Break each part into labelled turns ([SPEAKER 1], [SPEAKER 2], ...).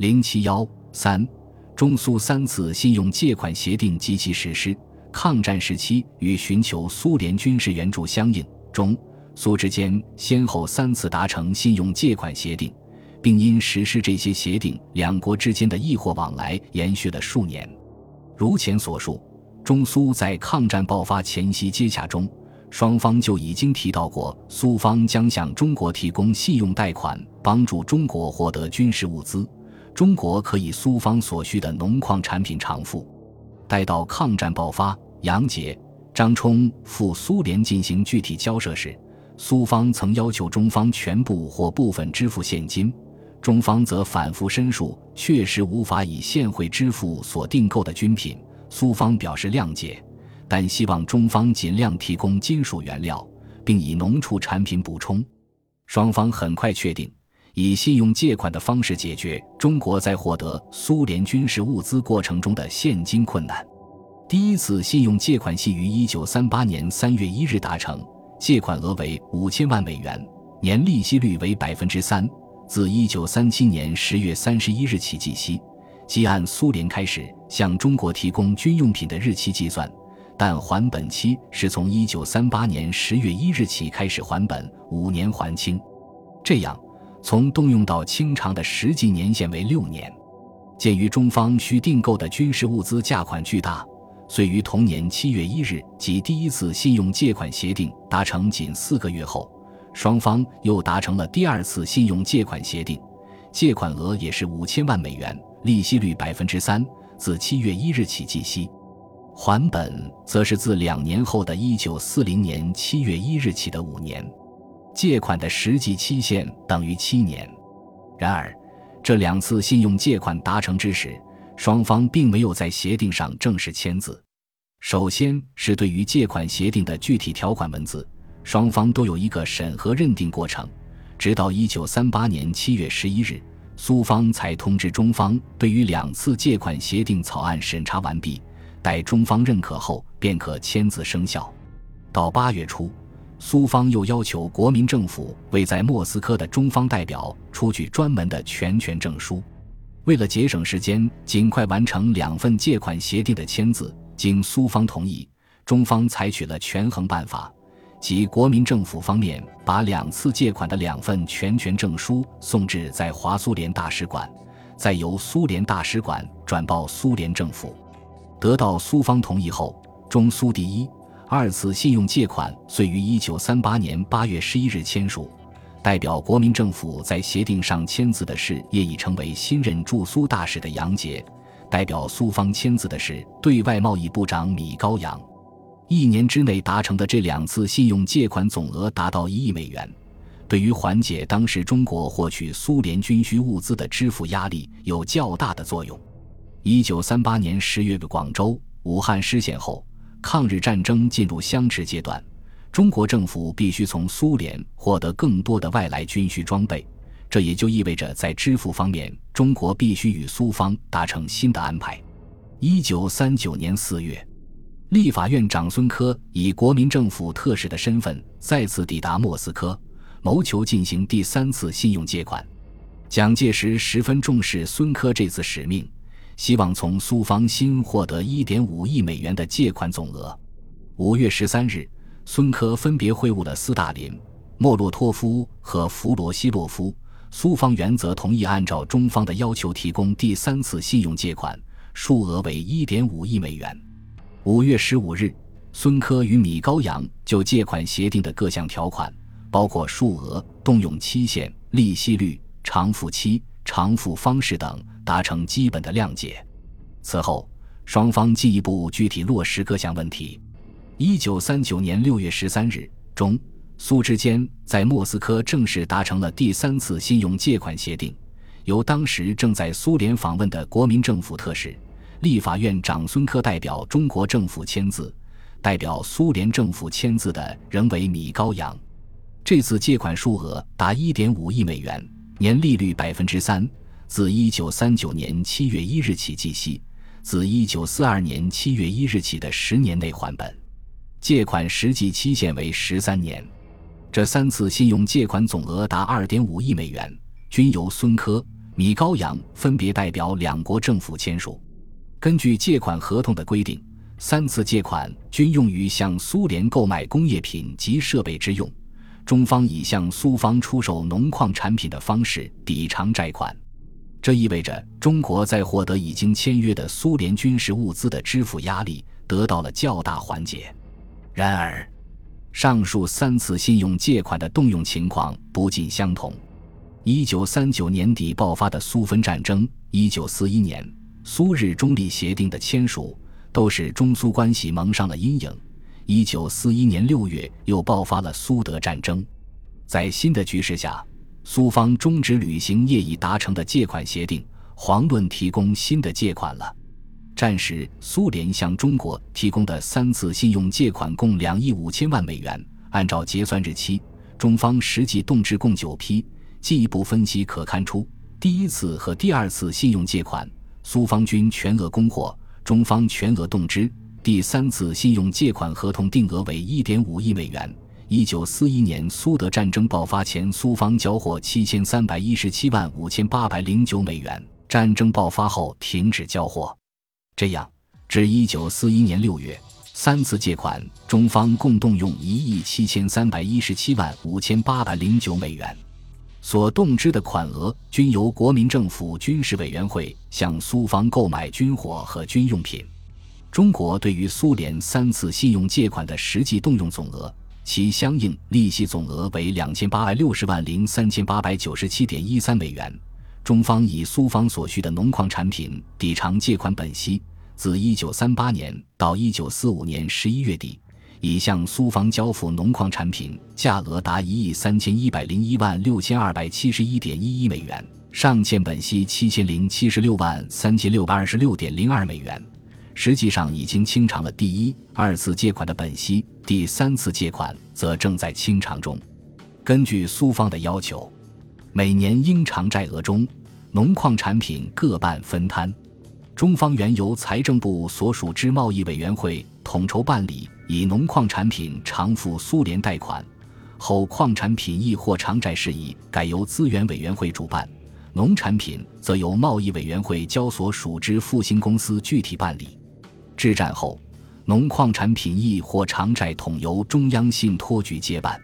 [SPEAKER 1] 零七幺三，中苏三次信用借款协定及其实施。抗战时期与寻求苏联军事援助相应，中苏之间先后三次达成信用借款协定，并因实施这些协定，两国之间的易货往来延续了数年。如前所述，中苏在抗战爆发前夕接洽中，双方就已经提到过，苏方将向中国提供信用贷款，帮助中国获得军事物资，中国可以苏方所需的农矿产品偿付。待到抗战爆发，杨杰、张冲赴苏联进行具体交涉时，苏方曾要求中方全部或部分支付现金，中方则反复申述确实无法以现汇支付所订购的军品。苏方表示谅解，但希望中方尽量提供金属原料，并以农畜产品补充。双方很快确定以信用借款的方式解决中国在获得苏联军事物资过程中的现金困难。第一次信用借款系于一九三八年三月一日达成，借款额为五千万美元，年利息率为百分之三，自一九三七年十月三十一日起计息，即按苏联开始向中国提供军用品的日期计算，但还本期是从一九三八年十月一日起开始还本，五年还清。这样，从动用到清偿的实际年限为六年。鉴于中方需订购的军事物资价款巨大。遂于同年七月一日，即第一次信用借款协定达成仅四个月后，双方又达成了第二次信用借款协定，借款额也是五千万美元，利息率百分之三，自七月一日起计息，还本则是自两年后的一九四零年七月一日起的五年，借款的实际期限等于七年。然而，这两次信用借款达成之时。双方并没有在协定上正式签字。首先是对于借款协定的具体条款文字，双方都有一个审核认定过程。直到一九三八年七月十一日，苏方才通知中方，对于两次借款协定草案审查完毕，待中方认可后便可签字生效。到八月初，苏方又要求国民政府为在莫斯科的中方代表出具专门的全权证书。为了节省时间，尽快完成两份借款协定的签字，经苏方同意，中方采取了权衡办法，即国民政府方面把两次借款的两份全权证书送至在华苏联大使馆，再由苏联大使馆转报苏联政府。得到苏方同意后，中苏第一、二次信用借款遂于一九三八年八月十一日签署。代表国民政府在协定上签字的是业已成为新任驻苏大使的杨杰，代表苏方签字的是对外贸易部长米高扬。一年之内达成的这两次信用借款总额达到一亿美元，对于缓解当时中国获取苏联军需物资的支付压力有较大的作用。一九三八年十月的广州、武汉失陷后，抗日战争进入相持阶段。中国政府必须从苏联获得更多的外来军需装备，这也就意味着在支付方面，中国必须与苏方达成新的安排。一九三九年四月，立法院长孙科以国民政府特使的身份再次抵达莫斯科，谋求进行第三次信用借款。蒋介石十分重视孙科这次使命，希望从苏方新获得一点五亿美元的借款总额。五月十三日。孙科分别会晤了斯大林、莫洛托夫和弗罗西洛夫，苏方原则同意按照中方的要求提供第三次信用借款，数额为一点五亿美元。五月十五日，孙科与米高扬就借款协定的各项条款，包括数额、动用期限、利息率、偿付期、偿付方式等，达成基本的谅解。此后，双方进一步具体落实各项问题。一九三九年六月十三日，中苏之间在莫斯科正式达成了第三次信用借款协定，由当时正在苏联访问的国民政府特使、立法院长孙科代表中国政府签字，代表苏联政府签字的仍为米高扬。这次借款数额达一点五亿美元，年利率百分之三，自一九三九年七月一日起计息，自一九四二年七月一日起的十年内还本。借款实际期限为十三年，这三次信用借款总额达二点五亿美元，均由孙科、米高扬分别代表两国政府签署。根据借款合同的规定，三次借款均用于向苏联购买工业品及设备之用。中方以向苏方出售农矿产品的方式抵偿债款，这意味着中国在获得已经签约的苏联军事物资的支付压力得到了较大缓解。然而，上述三次信用借款的动用情况不尽相同。一九三九年底爆发的苏芬战争，一九四一年苏日中立协定的签署，都使中苏关系蒙上了阴影。一九四一年六月又爆发了苏德战争，在新的局势下，苏方终止履行业已达成的借款协定，遑论提供新的借款了。战时，苏联向中国提供的三次信用借款共两亿五千万美元。按照结算日期，中方实际动支共九批。进一步分析可看出，第一次和第二次信用借款，苏方均全额供货，中方全额动支。第三次信用借款合同定额为一点五亿美元。一九四一年苏德战争爆发前，苏方交货七千三百一十七万五千八百零九美元。战争爆发后停止交货。这样，至一九四一年六月，三次借款，中方共动用一亿七千三百一十七万五千八百零九美元，所动支的款额均由国民政府军事委员会向苏方购买军火和军用品。中国对于苏联三次信用借款的实际动用总额，其相应利息总额为两千八百六十万零三千八百九十七点一三美元。中方以苏方所需的农矿产品抵偿借款本息。自一九三八年到一九四五年十一月底，已向苏方交付农矿产品价额达一亿三千一百零一万六千二百七十一点一一美元，上欠本息七千零七十六万三千六百二十六点零二美元，实际上已经清偿了第一、二次借款的本息，第三次借款则正在清偿中。根据苏方的要求，每年应偿债额中，农矿产品各半分摊。中方原由财政部所属之贸易委员会统筹办理，以农矿产品偿付苏联贷款，后矿产品易货偿债事宜改由资源委员会主办，农产品则由贸易委员会交所属之复兴公司具体办理。之战后，农矿产品易货偿债统由中央信托局接办，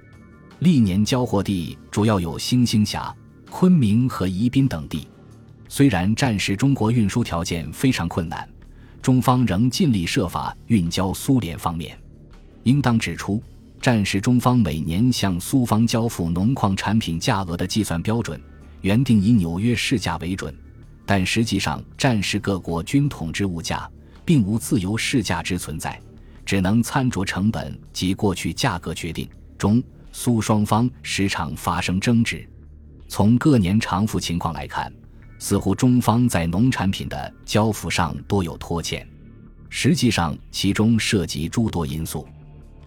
[SPEAKER 1] 历年交货地主要有星星峡、昆明和宜宾等地。虽然战时中国运输条件非常困难，中方仍尽力设法运交苏联方面。应当指出，战时中方每年向苏方交付农矿产品价额的计算标准，原定以纽约市价为准，但实际上战时各国均统治物价，并无自由市价之存在，只能参酌成本及过去价格决定。中苏双方时常发生争执。从各年偿付情况来看。似乎中方在农产品的交付上多有拖欠，实际上其中涉及诸多因素。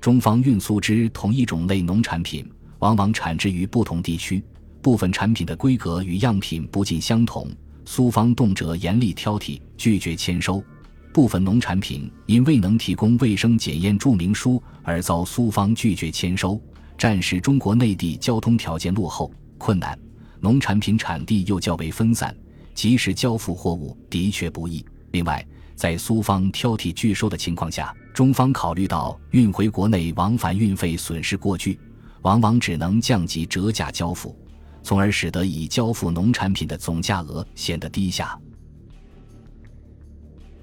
[SPEAKER 1] 中方运输之同一种类农产品，往往产之于不同地区，部分产品的规格与样品不尽相同，苏方动辄严厉挑剔，拒绝签收；部分农产品因未能提供卫生检验注明书而遭苏方拒绝签收。战时中国内地交通条件落后困难。农产品产地又较为分散，及时交付货物的确不易。另外，在苏方挑剔拒收的情况下，中方考虑到运回国内往返运费损失过巨，往往只能降级折价交付，从而使得已交付农产品的总价额显得低下。